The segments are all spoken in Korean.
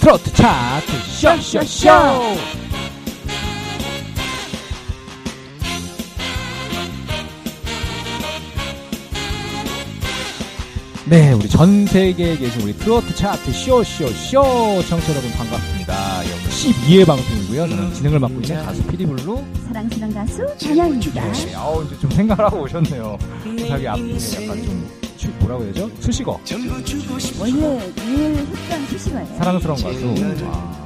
트로트 차트 쇼쇼쇼 네, 우리 전 세계에 계신 우리 트로트 차트 쇼쇼쇼 청취자 여러분 반갑습니다. 여기 12회 방송이고요. 저는 진행을 맡고 있는 가수 피디블루. 사랑스러운 가수 전영입니다. 네, 아우 이제 좀 생각을 하고 오셨네요. 자기 앞에 약간 좀 추- 뭐라고 해야 되죠? 수식어. 원래 늘 했던 수식어예요. 사랑스러운 가수. 와.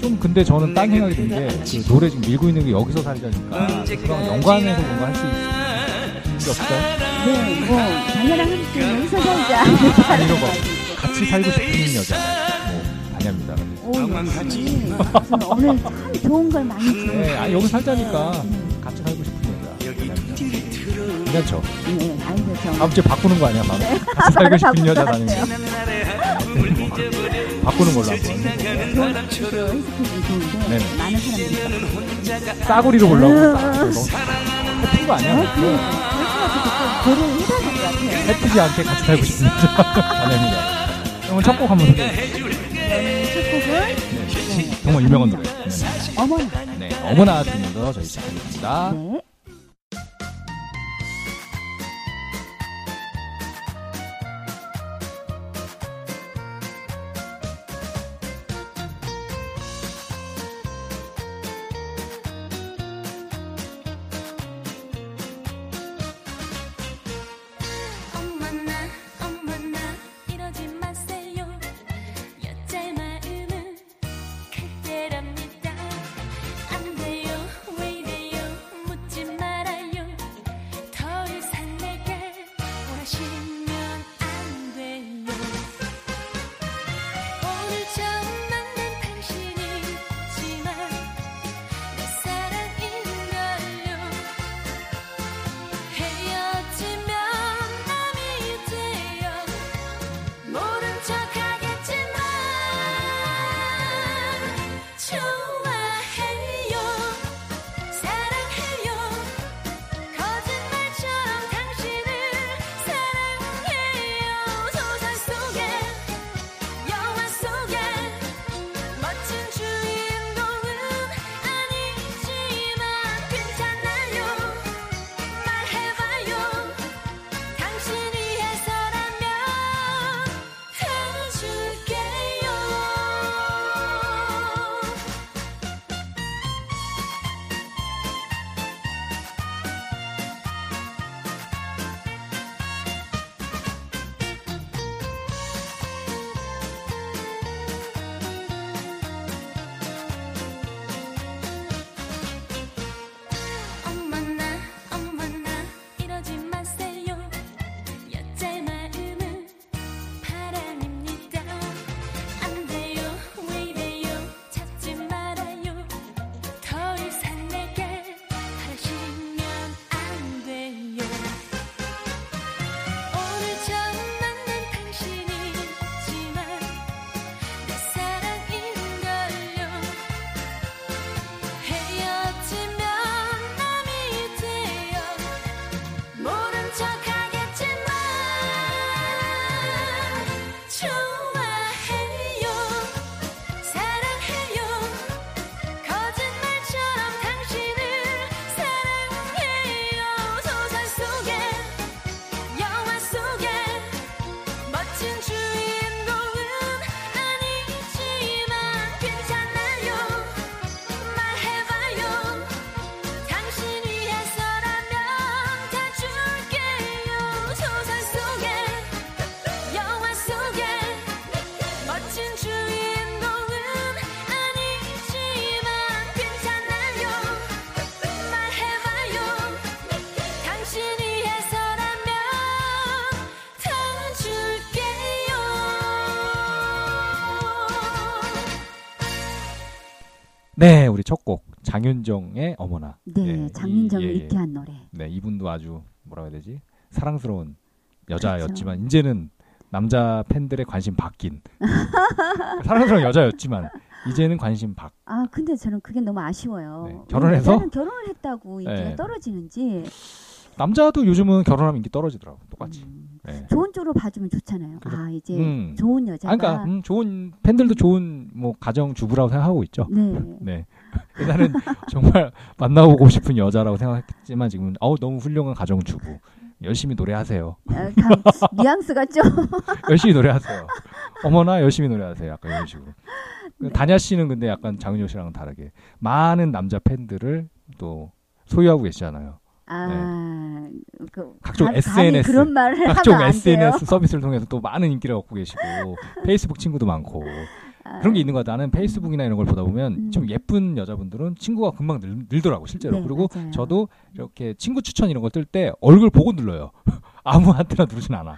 좀 근데 저는 딴 생각이 드는 게 그 노래 지금 밀고 있는 게 여기서 살자니까 그런 연관해서 뭔가 할수 없어요? 네, 뭐 자녀랑 함께 여기서 살자. 아니 이런 거 같이 살고 싶은 여자 뭐 반야입니다. 오, 역시 오늘 참 좋은 걸 많이 네, 들었어요. 아 여기 살자니까 네, 괜찮죠? 네, 아이고 저. 다음 주에 바꾸는 거 아니야 바로? 같이 바로 살고 싶은 여자 것 다니는. 거 바꾸는 걸로 한번 네네. 많은 사람들이 싸구리로 보려고 음. 싸- 해픈 거 아니야? 어, 그래. 그래서 고를 해봐야 될것 같아요. 해프지 않게 같이 살고 싶은 여자 반야입니다. 오늘 첫곡 한번 소개해. 첫 곡은 네, 정말 유명한 노래. 네. 어머나. 네, 어머나 들으면서 저희 시작하겠습니다. 네. 네, 우리 첫 곡 장윤정의 어머나. 네, 예, 장윤정의 이- 예, 예. 위태한 노래. 네, 이분도 아주 뭐라고 해야 되지? 사랑스러운 여자였지만 그렇죠. 이제는 남자 팬들의 관심 바뀐 사랑스러운 여자였지만 이제는 관심 박. 아, 근데 저는 그게 너무 아쉬워요. 네, 결혼해서? 결혼을 했다고 인기가 네. 떨어지는지 남자도 요즘은 결혼하면 인기 떨어지더라고. 똑같이. 음, 네. 좋은 서로 봐주면 좋잖아요. 그래서- 아 이제 음. 좋은 아, 여자가 그러니까 음, 좋은 팬들도 좋은 뭐 가정 주부라고 생각하고 있죠. 네. 네. 나는 정말 만나보고 싶은 여자라고 생각했지만 지금 어우 너무 훌륭한 가정 주부. 열심히 노래하세요. 아, 감- 뉘앙스가 좀 열심히 노래하세요. 어머나 열심히 노래하세요. 약간 이런 식으로. 그 다냐 씨는 근데 약간 장윤호 씨랑은 다르게 많은 남자 팬들을 또 소유하고 계시잖아요. 아, 그 네. 각종 감- 감히 SNS, 그런 말을 각종. SNS 서비스를 통해서 또 많은 인기를 얻고 계시고 페이스북 친구도 많고 아, 그런 게 있는 것 같아. 나는 페이스북이나 이런 걸 보다 보면 음. 좀 예쁜 여자분들은 친구가 금방 늘, 늘더라고 실제로. 네, 그리고 맞아요. 저도 이렇게 친구 추천 이런 거 뜰 때 얼굴 보고 눌러요. 아무한테나 누르진 않아. 아,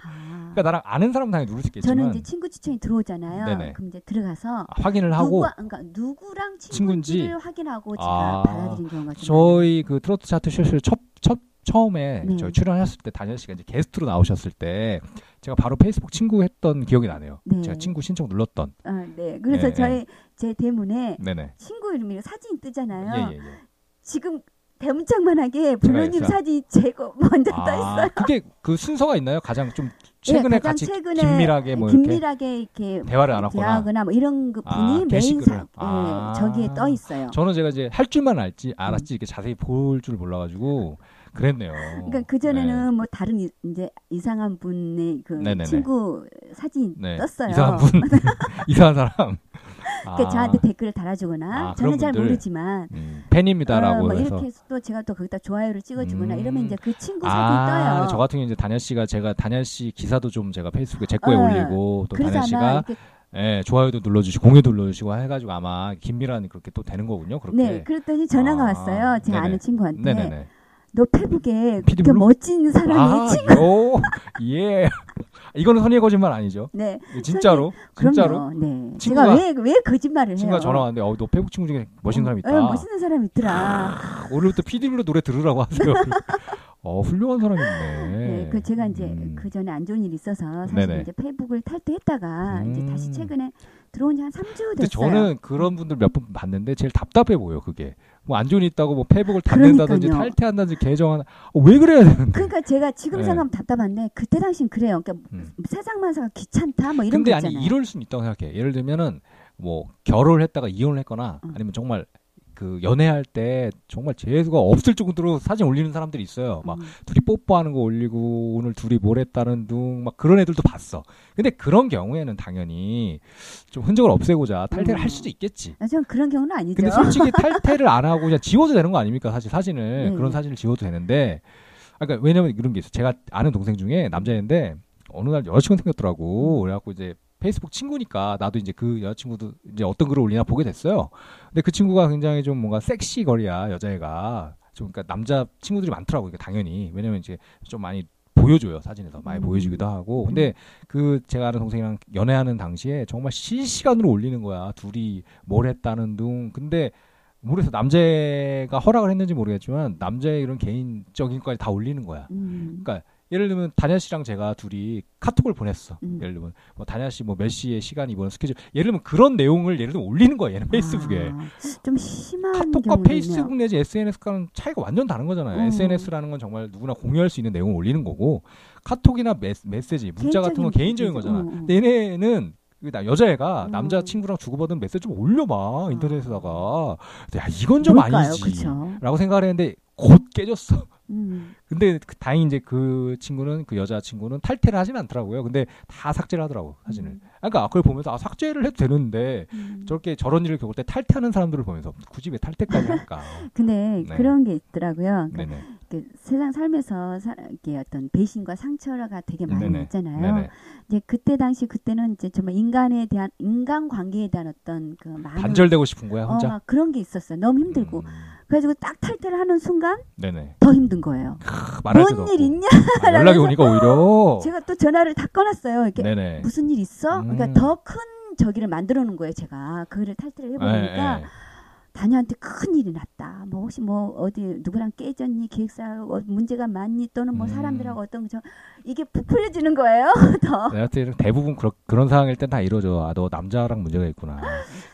그러니까 나랑 아는 사람 당연히 누를 수 있겠지만 저는 이제 친구 추천이 들어오잖아요. 네네. 그럼 이제 들어가서 확인을 하고 누구, 그러니까 누구랑 친구인지. 확인하고 제가 아, 받아들인 경우가 좀 저희 그 트로트 차트 쇼를 첫, 첫 처음에 네. 저희 출연하셨을 때 다니엘 씨가 이제 게스트로 나오셨을 때 제가 바로 페이스북 친구 했던 기억이 나네요. 네. 제가 친구 신청 눌렀던. 아, 네. 그래서 네, 저희 제 대문에 네네. 친구 이름이 사진 뜨잖아요. 예 예 예. 지금 대문짝만하게 있어요. 사진 제거 먼저 떠아 있어요. 그게 그 순서가 있나요? 가장 좀 최근에 네, 가장 같이 최근에 긴밀하게 뭐 이렇게 긴밀하게 이렇게 대화를 안 하거나. 대화하거나 뭐 이런 그 아, 분이 메인 게시글을. 사, 아. 예, 저기에 떠 있어요. 저는 제가 이제 할 줄만 알지 음. 알았지 이렇게 자세히 볼 줄 몰라가지고 그랬네요. 그러니까 그 전에는 뭐 다른 이, 이제 이상한 분의 그 네네네. 친구 사진 네. 떴어요. 이상한 분, 이상한 사람. 그러니까 아, 저한테 댓글을 달아주거나 아, 저는 잘. 모르지만 음, 팬입니다라고 어, 뭐. 이렇게 해서 또 제가 또 거기다 좋아요를 찍어주거나 음. 이러면 이제 그 친구 사진 아, 떠요. 저 같은 경우 이제 다니엘 씨가 제가 다니엘 씨 기사도 좀 제가 페이스북에 제 거에 어, 올리고 또 아마 씨가 예, 좋아요도 눌러주시고 공유도 눌러주시고 해가지고 아마 긴밀한 그렇게 또 되는 거군요. 그렇게. 네, 그랬더니 전화가 아, 왔어요. 제 네네. 아는 친구한테. 네네네. 너 페북에 그렇게? 멋진 사람이 아, 친구. 요, 예. 이거는 선의의 거짓말 아니죠? 네, 진짜로? 진짜로? 그럼요. 네. 친구가- 제가 왜 왜 거짓말을 해요? 친구가 전화 왔는데, 어, 너 페북 친구 중에 멋있는 사람 있다. 어, 멋있는 사람 있더라. 오늘부터 PD블루 노래 들으라고 하세요. 어, 훌륭한 사람이 있네. 네, 그 제가 이제 음. 그 전에 안 좋은 일이 있어서 사실 네네. 이제 페북을 탈퇴했다가 이제 음. 다시 최근에 들어온 지 한 3주 됐어요. 근데 저는 그런 분들 몇 분 봤는데 제일 답답해 보여, 그게. 뭐 안 좋은 일 있다고 뭐 페북을 닫는다든지 그러니까요. 탈퇴한다든지 계정하나, 어, 왜 그래야 되는데? 그러니까 제가 지금 네. 생각하면 답답한데 그때 당시엔 그래요. 그러니까 음. 세상 만사가 귀찮다 뭐 이런 근데 거 아니 있잖아요. 이럴 수는 있다고 생각해. 예를 들면은 뭐 결혼을 했다가 이혼을 했거나 음. 아니면 정말 그 연애할 때 정말 재수가 없을 정도로 사진 올리는 사람들이 있어요. 막 음. 둘이 뽀뽀하는 거 올리고 오늘 둘이 뭘 했다는 둥 막 그런 애들도 봤어. 근데 그런 경우에는 당연히 좀 흔적을 없애고자 탈퇴를 음. 할 수도 있겠지. 아, 전 그런 경우는 아니죠. 근데 솔직히 탈퇴를 안 하고 그냥 지워도 되는 거 아닙니까? 사실 사진을 네. 그런 사진을 지워도 되는데, 아, 그러니까 왜냐면 이런 게 있어. 제가 아는 동생 중에 남자인데 어느 날 여자친구 생겼더라고. 그래갖고 이제 페이스북 친구니까 나도 이제 그 여자친구도 이제 어떤 글을 올리나 보게 됐어요. 근데 그 친구가 굉장히 좀 뭔가 섹시 거리야 여자애가 좀 그러니까 남자 친구들이 많더라고. 그러니까 당연히 왜냐면 이제 좀 많이 보여줘요 사진에서 많이 음. 보여주기도 하고 근데 그 제가 아는 동생이랑 연애하는 당시에 정말 실시간으로 올리는 거야 둘이 뭘 했다는 둥 근데 모르겠어 남자가 허락을 했는지 모르겠지만 남자의 이런 개인적인 것까지 다 올리는 거야 음. 그러니까 예를 들면 다냐 씨랑 제가 둘이 카톡을 보냈어 음. 예를 들면 뭐 다냐 씨 뭐 몇 시에 시간 이번 스케줄 예를 들면 그런 내용을 예를 들면 올리는 거야 얘는 페이스북에 아, 좀 심한 카톡과 페이스북 내지 SNS과는 차이가 완전 다른 거잖아요. 어. SNS라는 건 정말 누구나 공유할 수 있는 내용을 올리는 거고 카톡이나 메, 메시지, 문자 같은 건 개인적인 거잖아. 어, 어. 근데 얘네는 그 나- 여자애가 어. 남자 친구랑 주고받은 메시지 좀 올려봐 인터넷에다가 야 이건 좀 뭘까요? 아니지 그쵸? 라고 생각을 했는데 곧 깨졌어 음. 근데 그- 다행히 이제 그 친구는 그 여자 친구는 탈퇴를 하진 않더라고요 근데 다 삭제를 하더라고 사진을 음. 그러니까 그걸 보면서 아 삭제를 해도 되는데 음. 저렇게 저런 일을 겪을 때 탈퇴하는 사람들을 보면서 굳이 왜 탈퇴까지 할까 근데 네. 그런 게 있더라고요. 그러니까 그 세상 살면서 사, 이게 어떤 배신과 상처가 되게 많이 네네. 있잖아요. 네네. 이제 그때 당시 그때는 이제 정말 인간에 대한 인간 관계에 대한 어떤 그 많은 단절되고 싶은 거야 어, 혼자. 막 그런 게 있었어요. 너무 힘들고 음, 그래가지고 딱 탈퇴를 하는 순간 네네. 더 힘든 거예요. 크, 말할 때도 뭔일 없고. 있냐? 아, 연락이 오니까 오히려. 제가 또 전화를 다 끊었어요. 이렇게 네네. 무슨 일 있어? 음. 그러니까 더 큰 저기를 만들어 놓은 거예요. 제가 그거를 탈퇴를 해보니까 네, 네. 다녀한테 큰 일이 났다. 뭐 혹시 뭐 어디 누구랑 깨졌니? 기획사 어, 문제가 많니? 또는 뭐 음. 사람들하고 어떤 저 이게 부풀려지는 거예요. 더. 때 대부분 그런 그런 상황일 땐 다 이러죠. 아, 너 남자랑 문제가 있구나.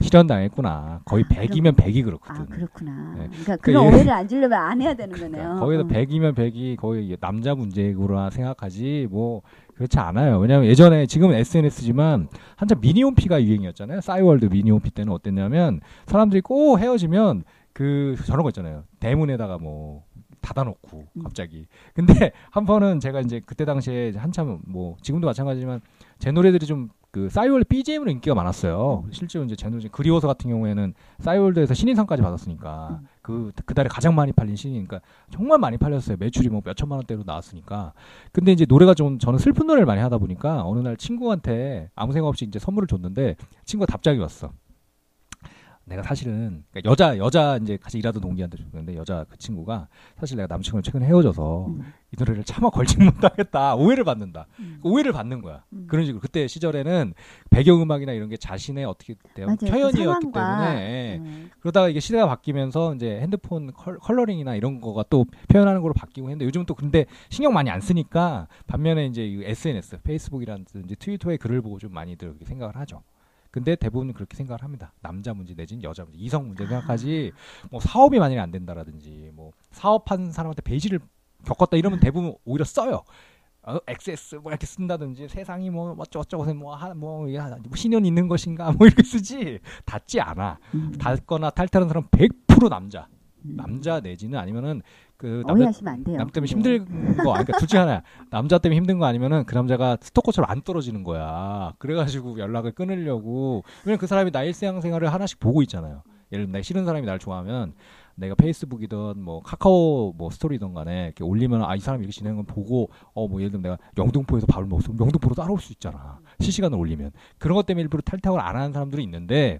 실현 당했구나. 거의 아, 100이면 100이 그렇거든. 아 그렇구나. 네. 그러니까 그런 얘- 오해를 안 주려면 안 해야 되는 거네요. 그러니까 거기서 어. 100이면 100이 거의 남자 문제구나 생각하지 뭐 그렇지 않아요. 왜냐하면 예전에 지금은 SNS지만 한참 미니홈피가 유행이었잖아요. 싸이월드 미니홈피 때는 어땠냐면 사람들이 꼭 헤어지면 그 저런 거 있잖아요. 대문에다가 뭐 닫아놓고 음. 갑자기. 근데 한 번은 제가 이제 그때 당시에 한참 뭐 지금도 마찬가지지만 제 노래들이 좀 그 싸이월드 BGM으로 인기가 많았어요. 실제로 이제 제 노래 그리워서 같은 경우에는 싸이월드에서 신인상까지 받았으니까 음. 그 그 달에 가장 많이 팔린 신이니까 정말 많이 팔렸어요. 매출이 뭐 몇천만 원대로 나왔으니까. 근데 이제 노래가 좀 저는 슬픈 노래를 많이 하다 보니까 어느 날 친구한테 아무 생각 없이 이제 선물을 줬는데 친구가 답장이 왔어. 내가 사실은 그러니까 여자 여자 이제 같이 일하던 동기한테 줬는데 여자 그 친구가 사실 내가 남친과 최근에 헤어져서 음. 이 노래를 차마 걸지 못하겠다 오해를 받는다 음. 오해를 받는 거야 음. 그런 식으로 그때 시절에는 배경음악이나 이런 게 자신의 어떻게 돼요. 그 표현이었기 때문에 예. 음. 그러다가 이게 시대가 바뀌면서 이제 핸드폰 컬, 컬러링이나 이런 거가 또 표현하는 걸로 바뀌고 했는데 요즘 또 근데 신경 많이 안 쓰니까 반면에 이제 이 SNS, 페이스북이라든지 트위터에 글을 보고 좀 많이들 생각을 하죠. 근데 대부분 그렇게 생각을 합니다. 남자 문제 내지는 여자 문제, 이성 문제 생각하지 뭐 사업이 만약에 안 된다라든지 뭐 사업한 사람한테 배지를 겪었다 이러면 대부분 오히려 써요. 어, XS 뭐 이렇게 쓴다든지 세상이 뭐 어쩌고저쩌고 뭐뭐 신연 있는 것인가 뭐 이렇게 쓰지 닿지 않아. 음. 닳거나 탈퇴하는 사람 100% 남자. 음. 남자 내지는 아니면은 그 남자. 남 때문에 네. 힘든 거, 아니, 그러니까 둘 중에 하나야. 남자 때문에 힘든 거 아니면은 그 남자가 스토커처럼 안 떨어지는 거야. 그래가지고 연락을 끊으려고. 왜냐면 그 사람이 나 일상생활을 하나씩 보고 있잖아요. 예를 들면 내가 싫은 사람이 날 좋아하면 내가 페이스북이든 뭐 카카오 뭐 스토리든 간에 이렇게 올리면 아 이 사람이 이렇게 지내는 걸 보고 어 뭐 예를 들면 내가 영등포에서 밥을 먹었으면 영등포로 따라올 수 있잖아. 실시간으로 올리면. 그런 것 때문에 일부러 탈퇴를 안 하는 사람들이 있는데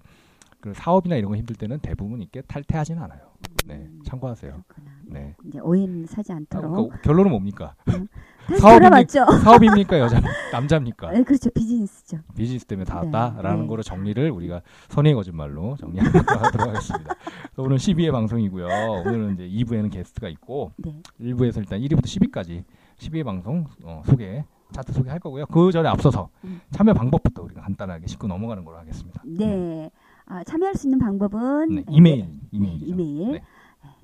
그 사업이나 이런 거 힘들 때는 대부분 이렇게 탈퇴하지는 않아요. 네. 음. 참고하세요. 그렇구나. 네. 이제 오해는 사지 아, 않도록. 그러니까 결론은 뭡니까? 다시 사업입니까? 사업입니까 여자 남자입니까 네, 그렇죠. 비즈니스죠. 비즈니스 때문에 네, 닿았다라는 네. 거로 정리를 우리가 선의의 거짓말로 정리하도록 하겠습니다. 오늘 12회 방송이고요. 오늘은 이제 2부에는 게스트가 있고 네. 1부에서 일단 1위부터 10위까지 12회 방송 어, 소개 차트 소개할 거고요. 그 전에 앞서서 음. 참여 방법부터 우리가 간단하게 짚고 넘어가는 걸로 하겠습니다. 네. 아, 참여할 수 있는 방법은 네, 이메일 네, 이메일이죠. 이메일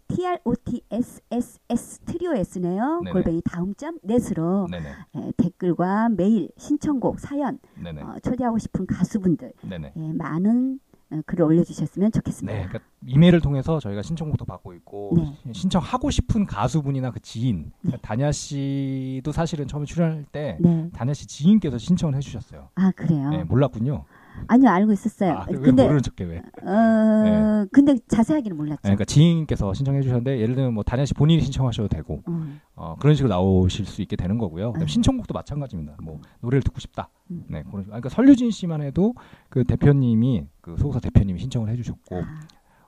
네. trotss 트리오 s네요. 네네. 골뱅이 다음 점 넷으로 네네 예, 댓글과 메일, 신청곡, 사연 어, 초대하고 싶은 가수분들. 예, 많은 어, 글을 올려주셨으면 좋겠습니다. 네, 그러니까 이메일을 통해서 저희가 신청곡도 받고 있고 네. 신청하고 싶은 가수분이나 그 지인 그러니까 다냐 씨도 사실은 처음에 출연할 때 네. 다냐 씨 지인께서 신청을 해주셨어요. 아 그래요? 네, 몰랐군요. 아니요 알고 있었어요. 아, 왜 근데 모르는 척해 왜? 어, 근데 자세하게는 몰랐죠. 네, 그러니까 지인께서 신청해 주셨는데 예를 들면 뭐 다냐 씨 본인이 신청하셔도 되고 음, 어, 그런 식으로 나오실 수 있게 되는 거고요. 그다음에 음. 신청곡도 마찬가지입니다. 뭐 노래를 듣고 싶다. 음. 네, 그런 식으로. 그러니까 설유진 씨만 해도 그 대표님이 그 소속사 대표님이 신청을 해주셨고 아,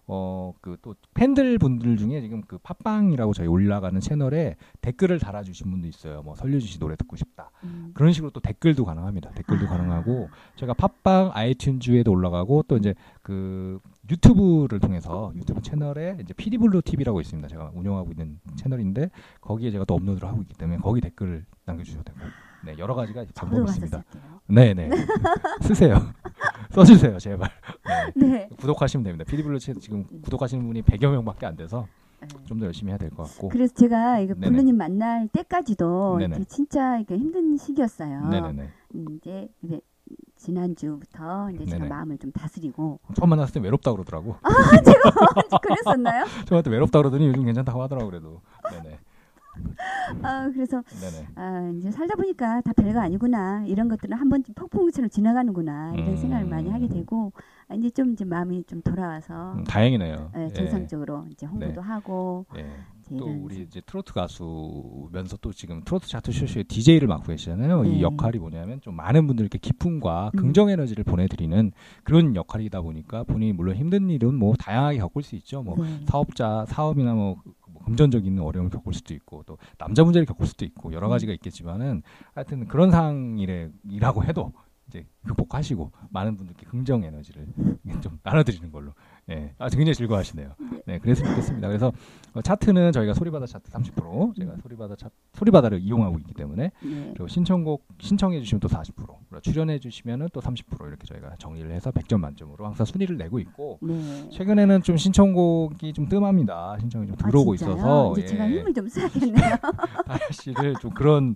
어 그 또 팬들 분들 중에 지금 그 팟빵이라고 저희 올라가는 채널에 댓글을 달아주신 분도 있어요. 뭐 설유진 씨 노래 듣고 싶다. 음, 그런 식으로 또 댓글도 가능합니다. 댓글도 아. 가능하고 제가 팟빵 아이튠즈에도 올라가고 또 이제 그 유튜브를 통해서 유튜브 채널에 이제 피디블루 TV라고 있습니다. 제가 운영하고 있는 채널인데 거기에 제가 또 업로드를 하고 있기 때문에 거기 댓글을 남겨주셔도 되고 네 여러 가지가 방법이 있습니다. 쓸게요. 네네 쓰세요. 써주세요 제발. 네. 네. 구독하시면 됩니다. 피디블루 채 지금 구독하시는 분이 100여 명밖에 안 돼서 네. 좀더 열심히 해야 될 것 같고. 그래서 제가 이거. 블루님 만날 때까지도 네네. 진짜 이게 힘든 시기였어요. 네네네. 음, 이제 이제 지난주부터 이제 제가 네네. 마음을 좀 다스리고 처음 만났을 때 외롭다 그러더라고. 그랬었나요? 저한테 외롭다 그러더니 요즘 괜찮다고 하더라고 그래도. 네네. 아 그래서 네네. 아 이제 살다 보니까 다 별거 아니구나 이런 것들은 한 번쯤 폭풍우처럼 지나가는구나 이런 음. 생각을 많이 하게 되고 아, 이제 좀 이제 마음이 좀 돌아와서 음, 다행이네요. 예, 예. 정상적으로 이제 홍보도 하고 예. 또 이런 우리 이제 트로트 가수면서 또 지금 트로트 차트 쇼쇼의 DJ를 맡고 계시잖아요. 네. 이 역할이 뭐냐면 좀 많은 분들께 기쁨과 음. 긍정 에너지를 보내드리는 그런 역할이다 보니까 본인이 물론 힘든 일은 뭐 다양하게 겪을 수 있죠. 뭐 네. 사업자 사업이나 뭐, 뭐 금전적인 어려움을 겪을 수도 있고 또 남자 문제를 겪을 수도 있고 여러 가지가 있겠지만은 하여튼 그런 상이라고 해도 이제 극복하시고 많은 분들께 긍정 에너지를 좀 나눠드리는 걸로 예, 아 굉장히 즐거워하시네요. 네, 그랬으면 좋겠습니다. 그래서 어, 차트는 저희가 소리바다 차트 30% 제가 소리바다 차 소리바다를 이용하고 있기 때문에 네. 그리고 신청곡 신청해 주시면 또 40% 출연해 주시면은 또 30% 이렇게 저희가 정리를 해서 100점 만점으로 항상 순위를 내고 있고 네. 최근에는 좀 신청곡이 좀 뜸합니다. 신청이 좀 들어오고 아? 있어서 이제 제가 예. 힘을 좀 써야겠네요. 다혜 씨를 좀 그런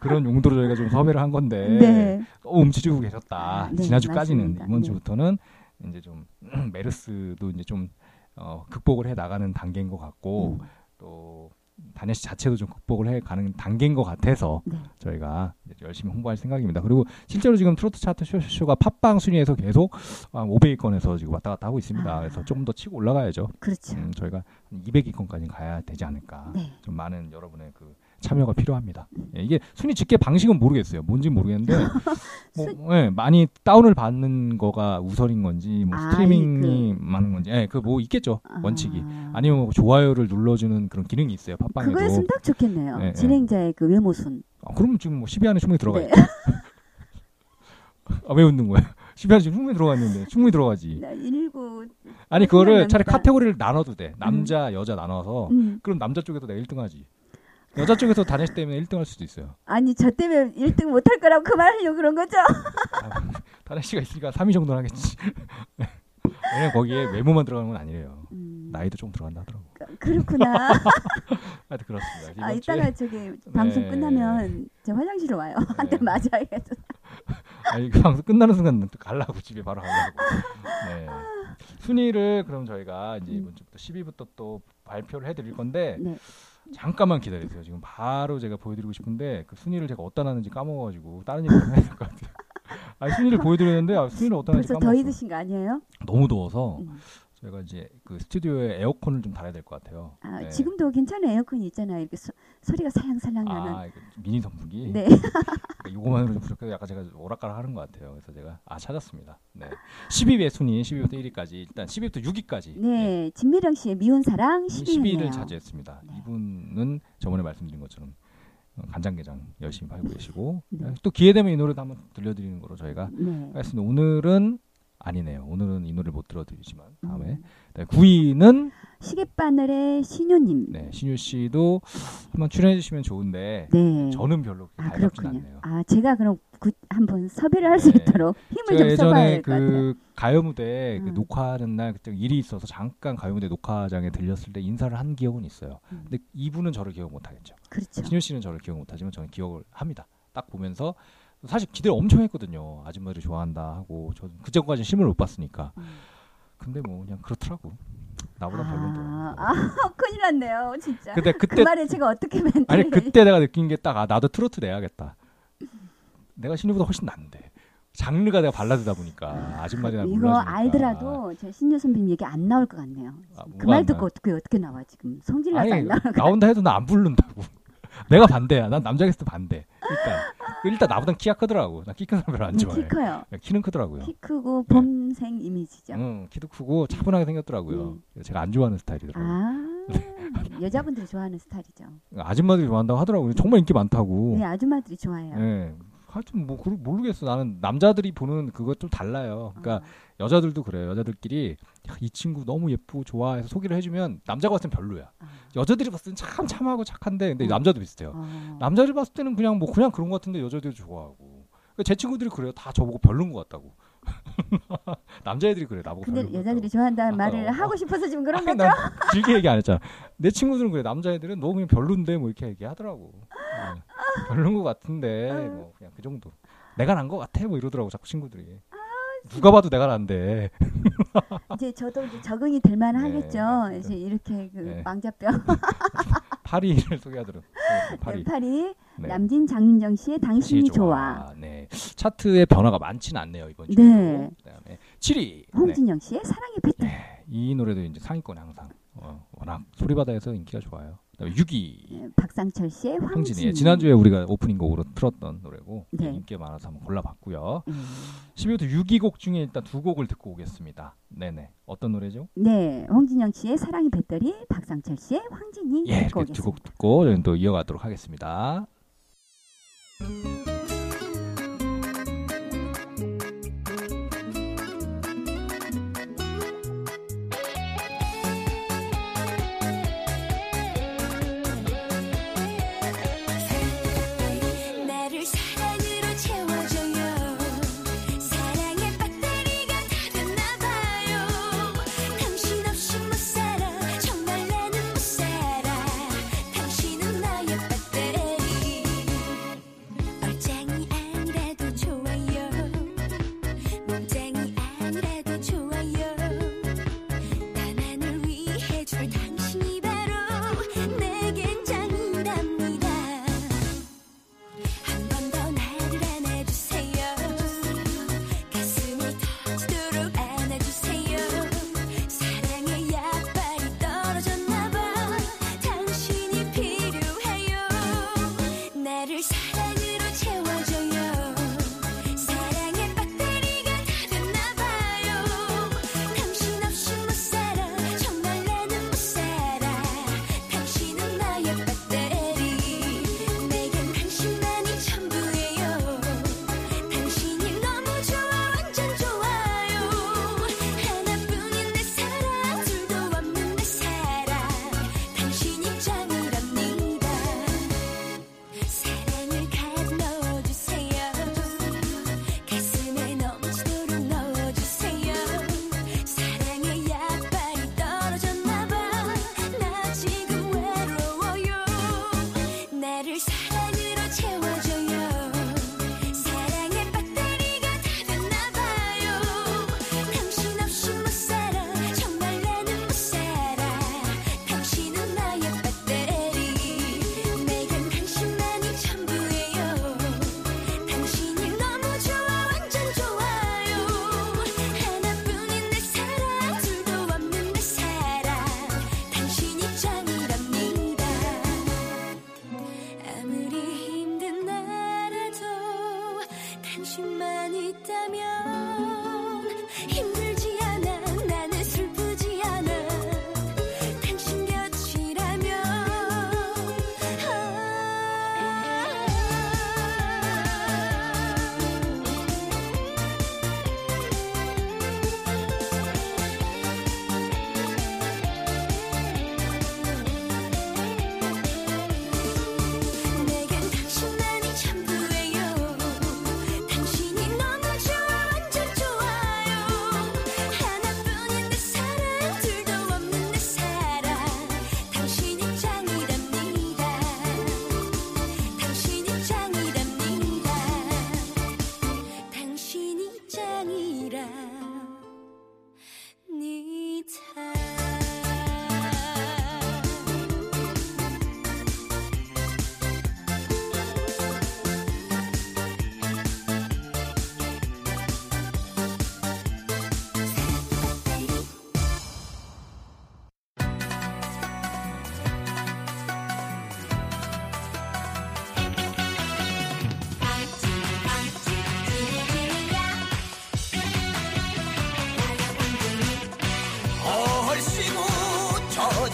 그런 용도로 저희가 좀 섭외를 한 건데 네. 또 움츠리고 계셨다. 아, 네, 지난주까지는 맞습니다. 이번 네. 주부터는 이제 좀 메르스도 이제 좀 어, 극복을 해 나가는 단계인 것 같고 음. 또씨 자체도 좀 극복을 해 가는 단계인 것 같아서 네. 저희가 열심히 홍보할 생각입니다. 그리고 실제로 지금 트로트 차트 쇼쇼가 팟빵 순위에서 계속 500위권에서 지금 왔다 갔다 하고 있습니다. 아. 그래서 조금 더 치고 올라가야죠. 그렇죠. 음, 저희가 200위권까지 가야 되지 않을까. 네. 좀 많은 여러분의 그 참여가 필요합니다. 예, 이게 순위 집계 방식은 모르겠어요. 뭔지 모르겠는데 뭐, 예, 많이 다운을 받는 거가 우선인 건지 뭐 아, 스트리밍이 많은 건지 예, 그 뭐 있겠죠 원칙이 아. 아니면 뭐 좋아요를 눌러주는 그런 기능이 있어요 팟빵에도. 그거였으면 딱 좋겠네요. 네, 진행자의 그 외모순. 아, 그러면 지금 뭐 10위 안에 충분히 들어가 네. 있죠. 아, 왜 웃는 거야? 10위 안에 충분히 들어갔는데 충분히 들어가지. 나 일부 아니 그거를 차라리. 카테고리를 나눠도 돼. 남자 여자 나눠서 음. 그럼 남자 쪽에서 내가 1등하지. 여자 쪽에서 씨 때문에 1등 할 수도 있어요. 아니 저 때문에 1등 못 할 거라고 그 말하려고 그런 거죠? 다혜 씨가 있으니까 3위 정도는 하겠지. 왜냐면 거기에 외모만 들어가는 건 아니래요. 음, 나이도 좀 들어간다 하더라고. 그- 그렇구나. 하여튼 그렇습니다. 아 이따가 저기 방송 네. 끝나면 제 화장실로 와요. 한대 네. 맞아야겠어. 아니 그 방송 끝나는 순간 또 가려고 집에 바로 가려고. 네. 순위를 그럼 저희가 이제 음. 이번 주부터 10위부터 또 발표를 해드릴 건데 네. 잠깐만 기다리세요. 지금 바로 제가 보여드리고 싶은데 그 순위를 제가 어디다 놨는지 까먹어가지고 다른 얘기 좀 해야 될 것 같아요. 아니 순위를 보여드렸는데 아, 순위를 어디다 놨는지 벌써 까먹었어. 더위 드신 거 아니에요? 너무 더워서 음. 저희가 이제 그 스튜디오에 에어컨을 좀 달아야 될 것 같아요. 아, 네. 지금도 괜찮은 에어컨이 있잖아요. 이렇게 소, 소리가 살랑살랑 나는. 아, 미니 선풍기. 네. 그러니까 요거만으로 좀 부족해서 약간 제가 오락가락 하는 것 같아요. 그래서 제가 아 찾았습니다. 네. 10위의 순위 10위부터 1위까지 일단 10위부터 6위까지 네. 진미령 씨의 미운 사랑 10위를 10위였네요. 차지했습니다. 네. 이분은 저번에 말씀드린 것처럼 어, 간장게장 열심히 팔고 계시고 네. 또 기회 되면 이 노래도 한번 들려드리는 거로 저희가 네. 하겠습니다. 오늘은 아니네요. 오늘은 이 노래를 못 들어드리지만 다음에 음. 네, 9위는 시계바늘의 신효님. 네, 신유 씨도 한번 출연해 주시면 좋은데 네. 저는 별로 아 달갑진 그렇군요. 않네요. 아 제가 그럼 구, 한번 섭외를 할수 네. 있도록 힘을 좀 써봐야 예전에 될것 같아요. 그 가요 무대 그 음. 녹화하는 날 그때 일이 있어서 잠깐 가요 무대 녹화장에 들렸을 때 인사를 한 기억은 있어요. 음. 근데 이분은 저를 기억 못 하겠죠. 그렇죠. 신유 씨는 저를 기억 못 하지만 저는 기억을 합니다. 딱 보면서 사실 기대를 엄청 했거든요. 아줌마들이 좋아한다 하고 저 그전까지 실물을 못 봤으니까. 음. 근데 뭐 그냥 그렇더라고. 나보다 아, 별로더라고. 아 큰일 났네요, 진짜. 근데 그 그때 말에 제가 어떻게 멘트를 아니 그때 내가 느낀 게 딱 아, 나도 트로트 내야겠다. 내가 신유보다 훨씬 낫는데. 장르가 내가 발라드다 보니까 아줌마들이 날 이거 몰라주니까. 알더라도 제 신유 선배님 얘기 안 나올 것 같네요. 아, 그 뭐가 말안 듣고? 어떻게 어떻게 나와 지금 성질 나서 안 나올 것 나온다 해도 나 안 부른다고. 내가 반대야. 난 남자 게스트 반대. 그러니까 일단 나보단 키가 크더라고. 나 키 큰 사람 별로 안 같아요. 좋아해. 키 커요. 야, 키는 크더라고요. 키 크고 범생 이미지죠. 응, 키도 크고 차분하게 생겼더라고요. 제가 안 좋아하는 스타일이더라고요. 아 여자분들이 좋아하는 스타일이죠. 아줌마들이 좋아한다고 하더라고요. 정말 인기 많다고. 네 아줌마들이 좋아해요. 예. 하여튼 뭐 그- 모르겠어. 나는 남자들이 보는 그거 좀 달라요. 그러니까 어, 여자들도 그래요. 여자들끼리 야, 이 친구 너무 예쁘고 좋아해서 소개를 해주면 남자가 봤을 땐 별로야. 어, 여자들이 봤을 땐 참 참하고 착한데 근데 어. 남자도 비슷해요. 어. 남자들 봤을 때는 그냥 뭐 그냥 그런 것 같은데 여자들이 좋아하고. 그러니까 제 친구들이 그래요. 다 저보고 별론 것 같다고. 남자애들이 그래 나보고 근데 여자들이. 좋아한다는 아까 말을 어. 하고 싶어서 지금 그런 아니, 거죠? 난 길게 얘기 안 했잖아. 내 친구들은 그래. 남자애들은 너 그냥 별론데 뭐 이렇게 얘기하더라고. 네. 별론 것 같은데 뭐 그냥 그 정도. 내가 난 것 같아 뭐 이러더라고 자꾸 친구들이. 누가 봐도 내가 난데. 이제 저도 이제 적응이 될 만하겠죠. 네, 이제 이렇게 그 네. 망자병 파리를 소개하도록. 네, 파리. 파리 네. 남진 장윤정 씨의 당신이 당신이 좋아. 네. 차트의 변화가 많지는 않네요 이번 주. 네. 그다음에 7위. 네. 홍진영 씨의 사랑의 배틀. 네. 이 노래도 이제 상위권에 항상 어, 워낙 소리바다에서 인기가 좋아요. 그다음에 6위. 네, 박상철 씨의 황진이. 황진이 지난주에 우리가 오프닝 곡으로 틀었던 노래고 네. 인기가 많아서 한번 골라봤고요. 음. 12위부터 6위 곡 중에 일단 두 곡을 듣고 오겠습니다. 네네. 어떤 노래죠? 네, 홍진영 씨의 사랑의 배터리, 박상철 씨의 황진이 예, 듣고 이렇게 두곡 오겠습니다. 듣고 저희는 또 이어가도록 하겠습니다.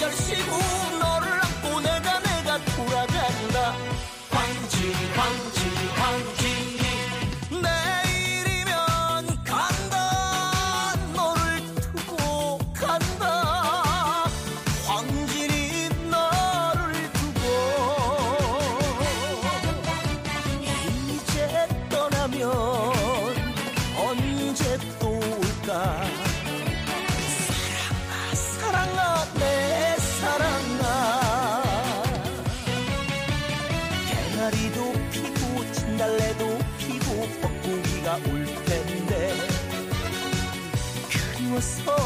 저절씨 그리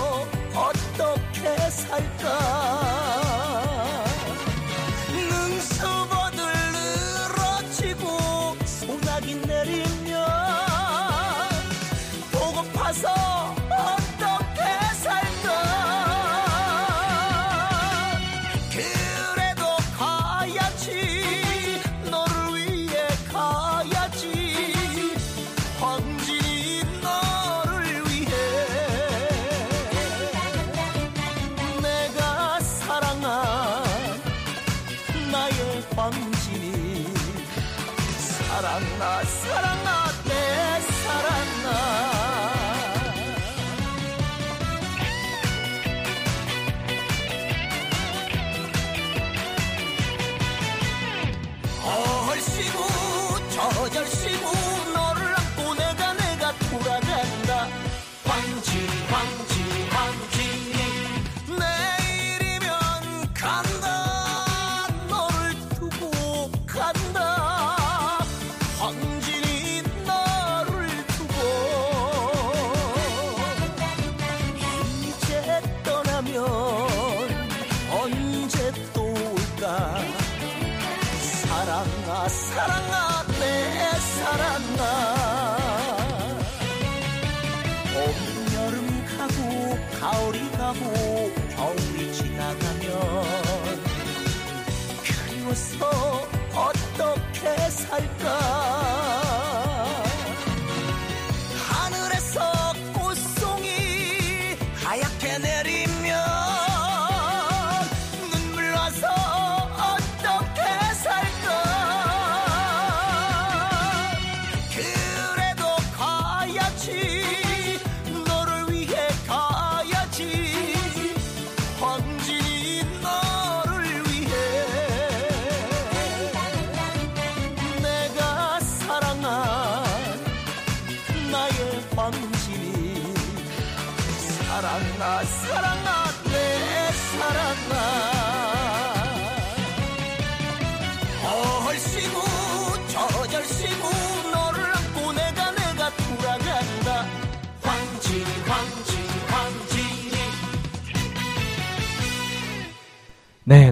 내 어떻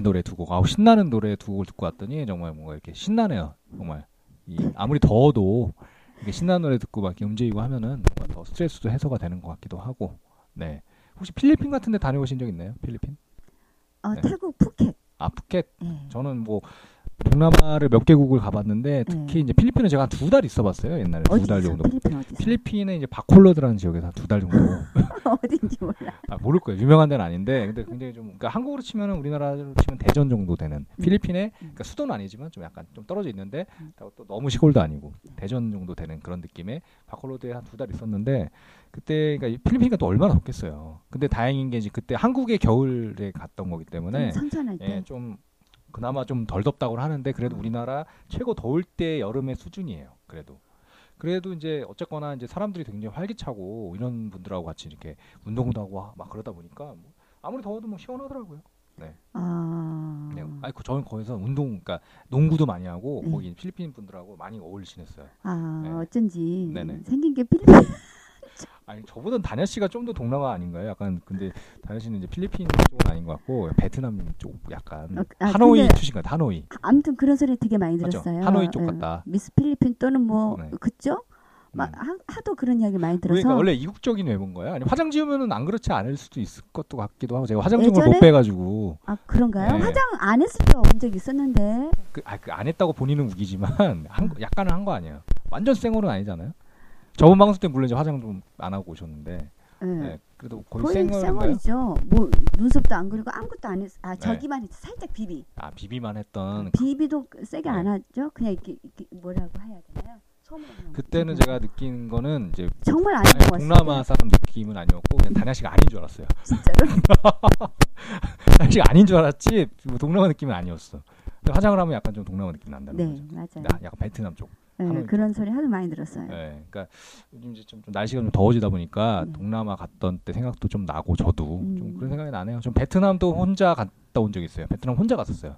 노래 두 곡. 아우 신나는 노래 두 곡을 듣고 왔더니 정말 뭔가 이렇게 신나네요. 정말 이 아무리 더워도 이렇게 신나는 노래 듣고 막 움직이고 하면은 뭔가 더 스트레스도 해소가 되는 것 같기도 하고. 네 혹시 필리핀 같은 데 다녀오신 적 있나요? 필리핀? 어, 네. 태국 푸켓. 아 푸켓. 예. 저는 뭐 동남아를 몇 개국을 가봤는데 특히 네. 이제 필리핀은 제가 한 두 달 있어봤어요 옛날에 두 달? 정도. 필리핀 어디서? 필리핀은 이제 바콜로드라는 지역에서 한 두 달 정도. 어딘지 몰라. 아, 모를 거예요. 유명한 데는 아닌데, 근데 굉장히 좀, 그러니까 한국으로 치면은 우리나라로 치면 대전 정도 되는 필리핀에, 그러니까 수도는 아니지만 좀 약간 좀 떨어져 있는데, 음. 또 너무 시골도 아니고 대전 정도 되는 그런 느낌의 바콜로드에 한 두 달 있었는데, 그때 그러니까 이 필리핀이 또 얼마나 덥겠어요. 근데 다행인 게 이제 그때 한국의 겨울에 갔던 거기 때문에, 좀 선선할 때. 예, 좀 그나마 좀 덜 덥다고 하는데 그래도 음. 우리나라 최고 더울 때 여름의 수준이에요. 그래도. 그래도 이제 어쨌거나 이제 사람들이 굉장히 활기차고 이런 분들하고 같이 이렇게 운동도 하고 하- 막 그러다 보니까 뭐 아무리 더워도 뭐 시원하더라고요. 아. 네. 아니 그 저는 거기서 운동 그러니까 농구도 많이 하고 네. 거기 필리핀 분들하고 많이 어울리 지냈어요. 아, 네. 어쩐지 네네. 생긴 게 필리핀. 아니 저보단 다냐 씨가 좀 더 동남아 아닌가요? 약간 근데 다냐 씨는 이제 필리핀 쪽은 아닌 것 같고 베트남 쪽 약간 어, 아, 하노이 출신 같아. 하노이. 아무튼 그런 소리 되게 많이 맞죠? 들었어요. 하노이 쪽 예. 같다. 미스 필리핀 또는 뭐 네. 그죠? 막 음. 하, 하도 그런 이야기 많이 들어서 그러니까 원래 이국적인 외모인 거야. 아니 화장 지우면은 안 그렇지 않을 수도 있을 것도 같기도 하고 제가 화장 지운 걸 못? 빼가지고 아 그런가요? 네. 화장 안 했을 때 온 적 있었는데 그, 아, 그안 했다고 본인은 우기지만 한, 거- 약간은 한 거 아니에요. 완전 생얼은 아니잖아요. 저번 방송 때 물론 이제 화장 좀 안 하고 오셨는데 예. 네, 그래도 거의, 생얼인가요? 생얼이죠. 뭐 눈썹도 안 그리고 아무것도 안 했. 아 네. 저기만 했 살짝 비비. 아 비비만 했던 비비도 세게 네. 안 하죠. 그냥 이렇게, 이렇게 뭐라고 해야 되나요? 소문으로. 그때는. 제가 느낀 거는 이제 정말 안 아니, 입고 왔어요. 동남아 사람 느낌은 아니었고 그냥 다냐 씨가 아닌 줄 알았어요. 진짜로. 다냐 씨가 아닌 줄 알았지 뭐 동남아 느낌은 아니었어. 근데 화장을 하면 약간 좀 동남아 느낌 난다는 네 거죠. 맞아요. 나 약간 베트남 쪽. 네, 그런 소리 하도 많이 들었어요. 네, 그러니까 요즘 이제 좀, 좀 날씨가 좀 더워지다 보니까 네. 동남아 갔던 때 생각도 좀 나고 저도 음. 좀 그런 생각이 나네요. 좀 베트남도 혼자 갔다 온 적 있어요. 베트남 혼자 갔었어요.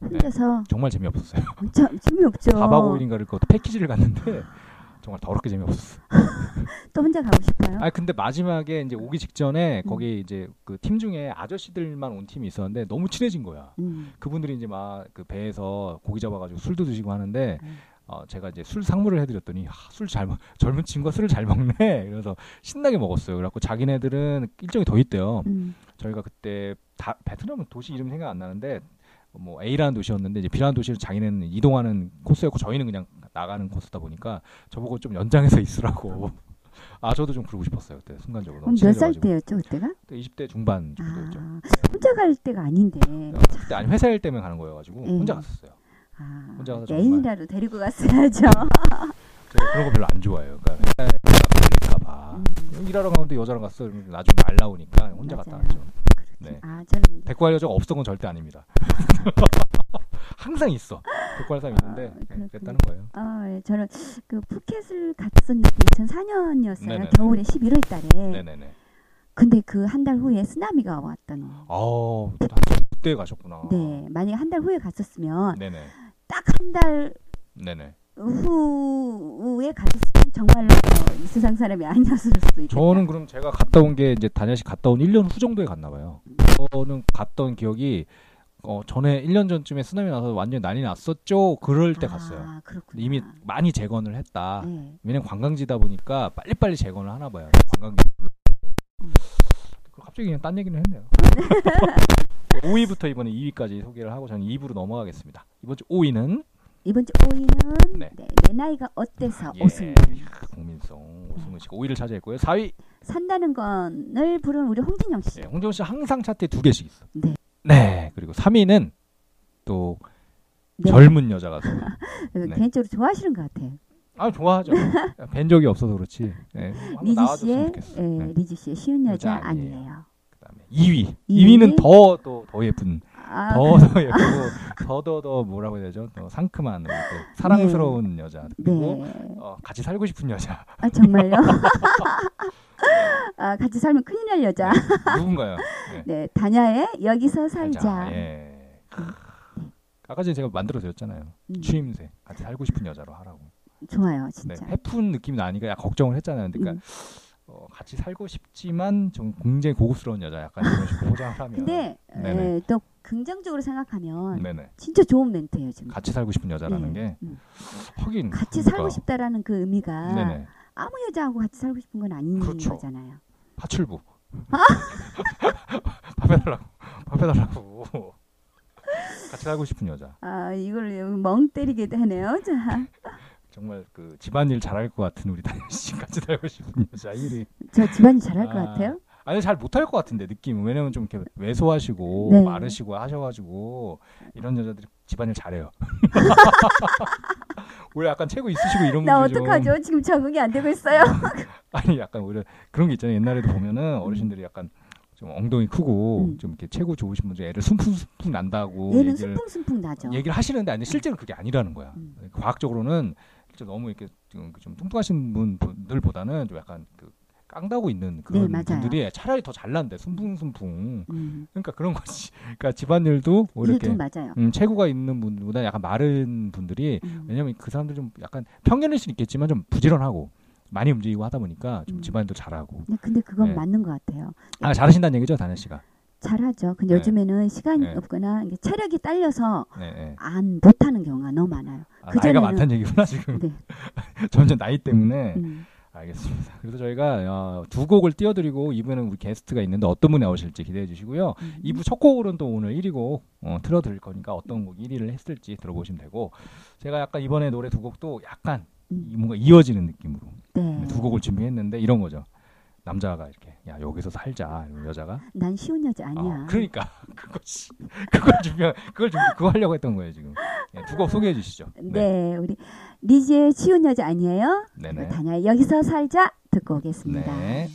혼자서 정말 재미없었어요. 참 재미없죠. 4박 5일인가를 그것도 패키지를 갔는데 정말 더럽게 재미없었어. 또 혼자 가고 싶어요. 아 근데 마지막에 이제 오기 직전에 음. 거기 이제 그 팀 중에 아저씨들만 온 팀이 있었는데 너무 친해진 거야. 음. 그분들이 이제 막 그 배에서 고기 잡아가지고 술도 드시고 하는데 음. 어, 제가 이제 술 상무를 해드렸더니 아, 술잘 먹, 젊은 친구가 술을 잘 먹네. 그래서 신나게 먹었어요. 그래갖고 자기네들은 일정이 더 있대요. 음. 저희가 그때 다, 베트남은 도시 이름 생각 안 나는데 뭐 A라는 도시였는데 이제 B라는 도시를 자기네는 이동하는 코스였고 저희는 그냥 나가는 코스다 보니까 저보고 좀 연장해서 있으라고. 아 저도 좀 그러고 싶었어요 그때 순간적으로. 몇 살. 때였죠 그때가? 그때 20대 중반 정도였죠. 아, 혼자 갈 때가 아닌데. 어, 그때 아니 회사 일 때문에 가는 거여가지고 음. 혼자 갔었어요. 아, 혼자 가서 애인이라도 데리고 갔어야죠. 제가 그런 거 별로 안 좋아해요. 그러니까 회사에 걸릴까봐. 음. 일하러 가는데 여자랑 갔어. 그러면 나중에 말 나오니까 혼자 갔다 맞아요. 왔죠. 네. 아 저는 데리고 갈 여자가 없던 건 절대 아닙니다. 항상 있어. 데리고 갈 사람이 있는데 아, 네, 그렇군요. 그랬다는 거예요. 아, 예, 저는 그 푸켓을 갔었는데 2004년이었어요. 네네네. 겨울에 11월 달에. 네네네. 근데 그 한 달 후에 쓰나미가 왔던. 어, 한참 그때 가셨구나. 네, 만약에 한달 후에 갔었으면 네네. 딱 한달 네네. 후에 갔었으면 정말로 어, 이 세상 사람이 아니었을 수도 있겠다. 저는 그럼 제가 갔다 온 게 이제 다녀시 갔다 온 1년 후 정도에 갔나 봐요. 저는 갔던 기억이 어, 전에 1년 전쯤에 쓰나미 나서 완전히 난리 났었죠. 그럴 때 갔어요. 아, 그렇구나. 이미 많이 재건을 했다. 네. 왜냐면 관광지다 보니까 빨리빨리 재건을 하나 봐요. 음. 갑자기 그냥 딴 얘기는 했네요. 5위부터 이번에 2위까지 소개를 하고 저는 2부로 넘어가겠습니다. 이번 주 5위는 이번 주 5위는 네. 네. 내 나이가 어때서 예. 오승근. 이야, 국민송 오승근 씨가 5위를 차지했고요. 4위 산다는 건을 부른 우리 홍진영 씨. 예, 홍정훈 씨 항상 차트에 두 개씩 있어. 네. 네. 그리고 3위는 또 네. 젊은 여자 가수. 그 네. 개인적으로 좋아하시는 것 같아요. 아 좋아하죠. 뵌 적이 없어서 그렇지. 네. 리지 씨의. 예, 네. 리지 씨의 쉬운 여자 여자 아니에요. 아니에요. 그다음에 2위. 이위? 2위 는 더또더 예쁜 아, 더더 예쁘고 더더더 뭐라고 해야 되죠? 더 상큼한 또 사랑스러운 여자 그리고 네. 어, 같이 살고 싶은 여자 아 정말요? 아 같이 살면 큰일 날 여자. 누군가요? 네. 네, 다냐의 여기서 살자. 예. 아까 전에 제가 만들어 드렸잖아요. 음, 추임새 같이 살고 싶은 여자로 하라고. 좋아요, 네, 진짜. 해픈 느낌이 나니까 약간 걱정을 했잖아요. 그러니까 음. 어, 같이 살고 싶지만 좀 굉장히 고급스러운 여자 약간 이런 식으로 포장을 하면. 근데. 에, 또 긍정적으로 생각하면 네네. 진짜 좋은 멘트예요 지금. 같이 살고 싶은 여자라는 네. 게 음. 하긴 같이 그러니까. 살고 싶다라는 그 의미가 네네. 아무 여자하고 같이 살고 싶은 건 아닌 그렇죠. 거잖아요. 파출부. 밥 해달라고. 밥 해달라고. 같이 살고 싶은 여자. 아 이걸 멍 때리게 하네요. 자, 정말 그 집안일 잘할 것 같은 우리 다현 씨 같이 살고 싶은 1위. 저 집안일 잘할 것 아, 같아요. 아니 잘 못할 것 같은데 느낌. 왜냐면 좀 이렇게 왜소하시고 네. 마르시고 하셔가지고 이런 여자들이 집안일 잘해요. 오히려 약간 체고 있으시고 이런 나 분들 좀 어떡하죠? 지금 적응이 안 되고 있어요. 아니 약간 오히려 그런 게 있잖아요. 옛날에도 보면은 어르신들이 약간 좀 엉덩이 크고 음. 좀 이렇게 체구 좋으신 분들 애를 숨풍숨풍 난다고 얘는 얘기를 순풍순풍 나죠. 얘기를 하시는데 아니 실제로 그게 아니라는 거야. 음. 과학적으로는 실제 너무 이렇게 좀, 좀 뚱뚱하신 분- 분들보다는 좀 약간 그 깡다고 있는 그런 네. 분들이 차라리 더 잘난대 순풍순풍. 음. 그러니까 그런 거지. 그러니까 집안일도 오히려 일도 이렇게. 음, 체구가 있는 분보다 약간 마른 분들이 음. 왜냐면 그 사람들 좀 약간 평균일 수는 있겠지만 좀 부지런하고 많이 움직이고 하다 보니까 좀 음. 집안일도 잘하고. 네, 근데 그건 네. 맞는 것 같아요. 아 잘하신다는 얘기죠, 다현 씨가. 잘하죠. 근데 네. 요즘에는 시간이 네. 없거나 체력이 딸려서 네, 네. 안 못하는 경우가 너무 많아요. 아, 그전에는- 나이가 많다는 얘기구나 지금. 네. 점점 나이 때문에. 음. 알겠습니다. 그래서 저희가 어, 두 곡을 띄워드리고 2부는 우리 게스트가 있는데 어떤 분이 나오실지 기대해 주시고요. 음. 2부 첫 곡으로는 또 오늘 1위 곡 어, 틀어드릴 거니까 어떤 곡 1위를 했을지 들어보시면 되고 제가 약간 이번에 노래 두 곡도 약간 음. 이- 뭔가 이어지는 느낌으로 네. 두 곡을 준비했는데 이런 거죠. 남자가 이렇게 야 여기서 살자 이러면 여자가 난 쉬운 여자 아니야. 어, 그러니까 그것이 그걸 준비 그걸 준비 그거 하려고 했던 거예요 지금 예, 두곡 소개해 주시죠. 네, 우리 리지의 쉬운 여자 아니에요? 네네. 다냐 여기서 살자 듣고 오겠습니다. 네.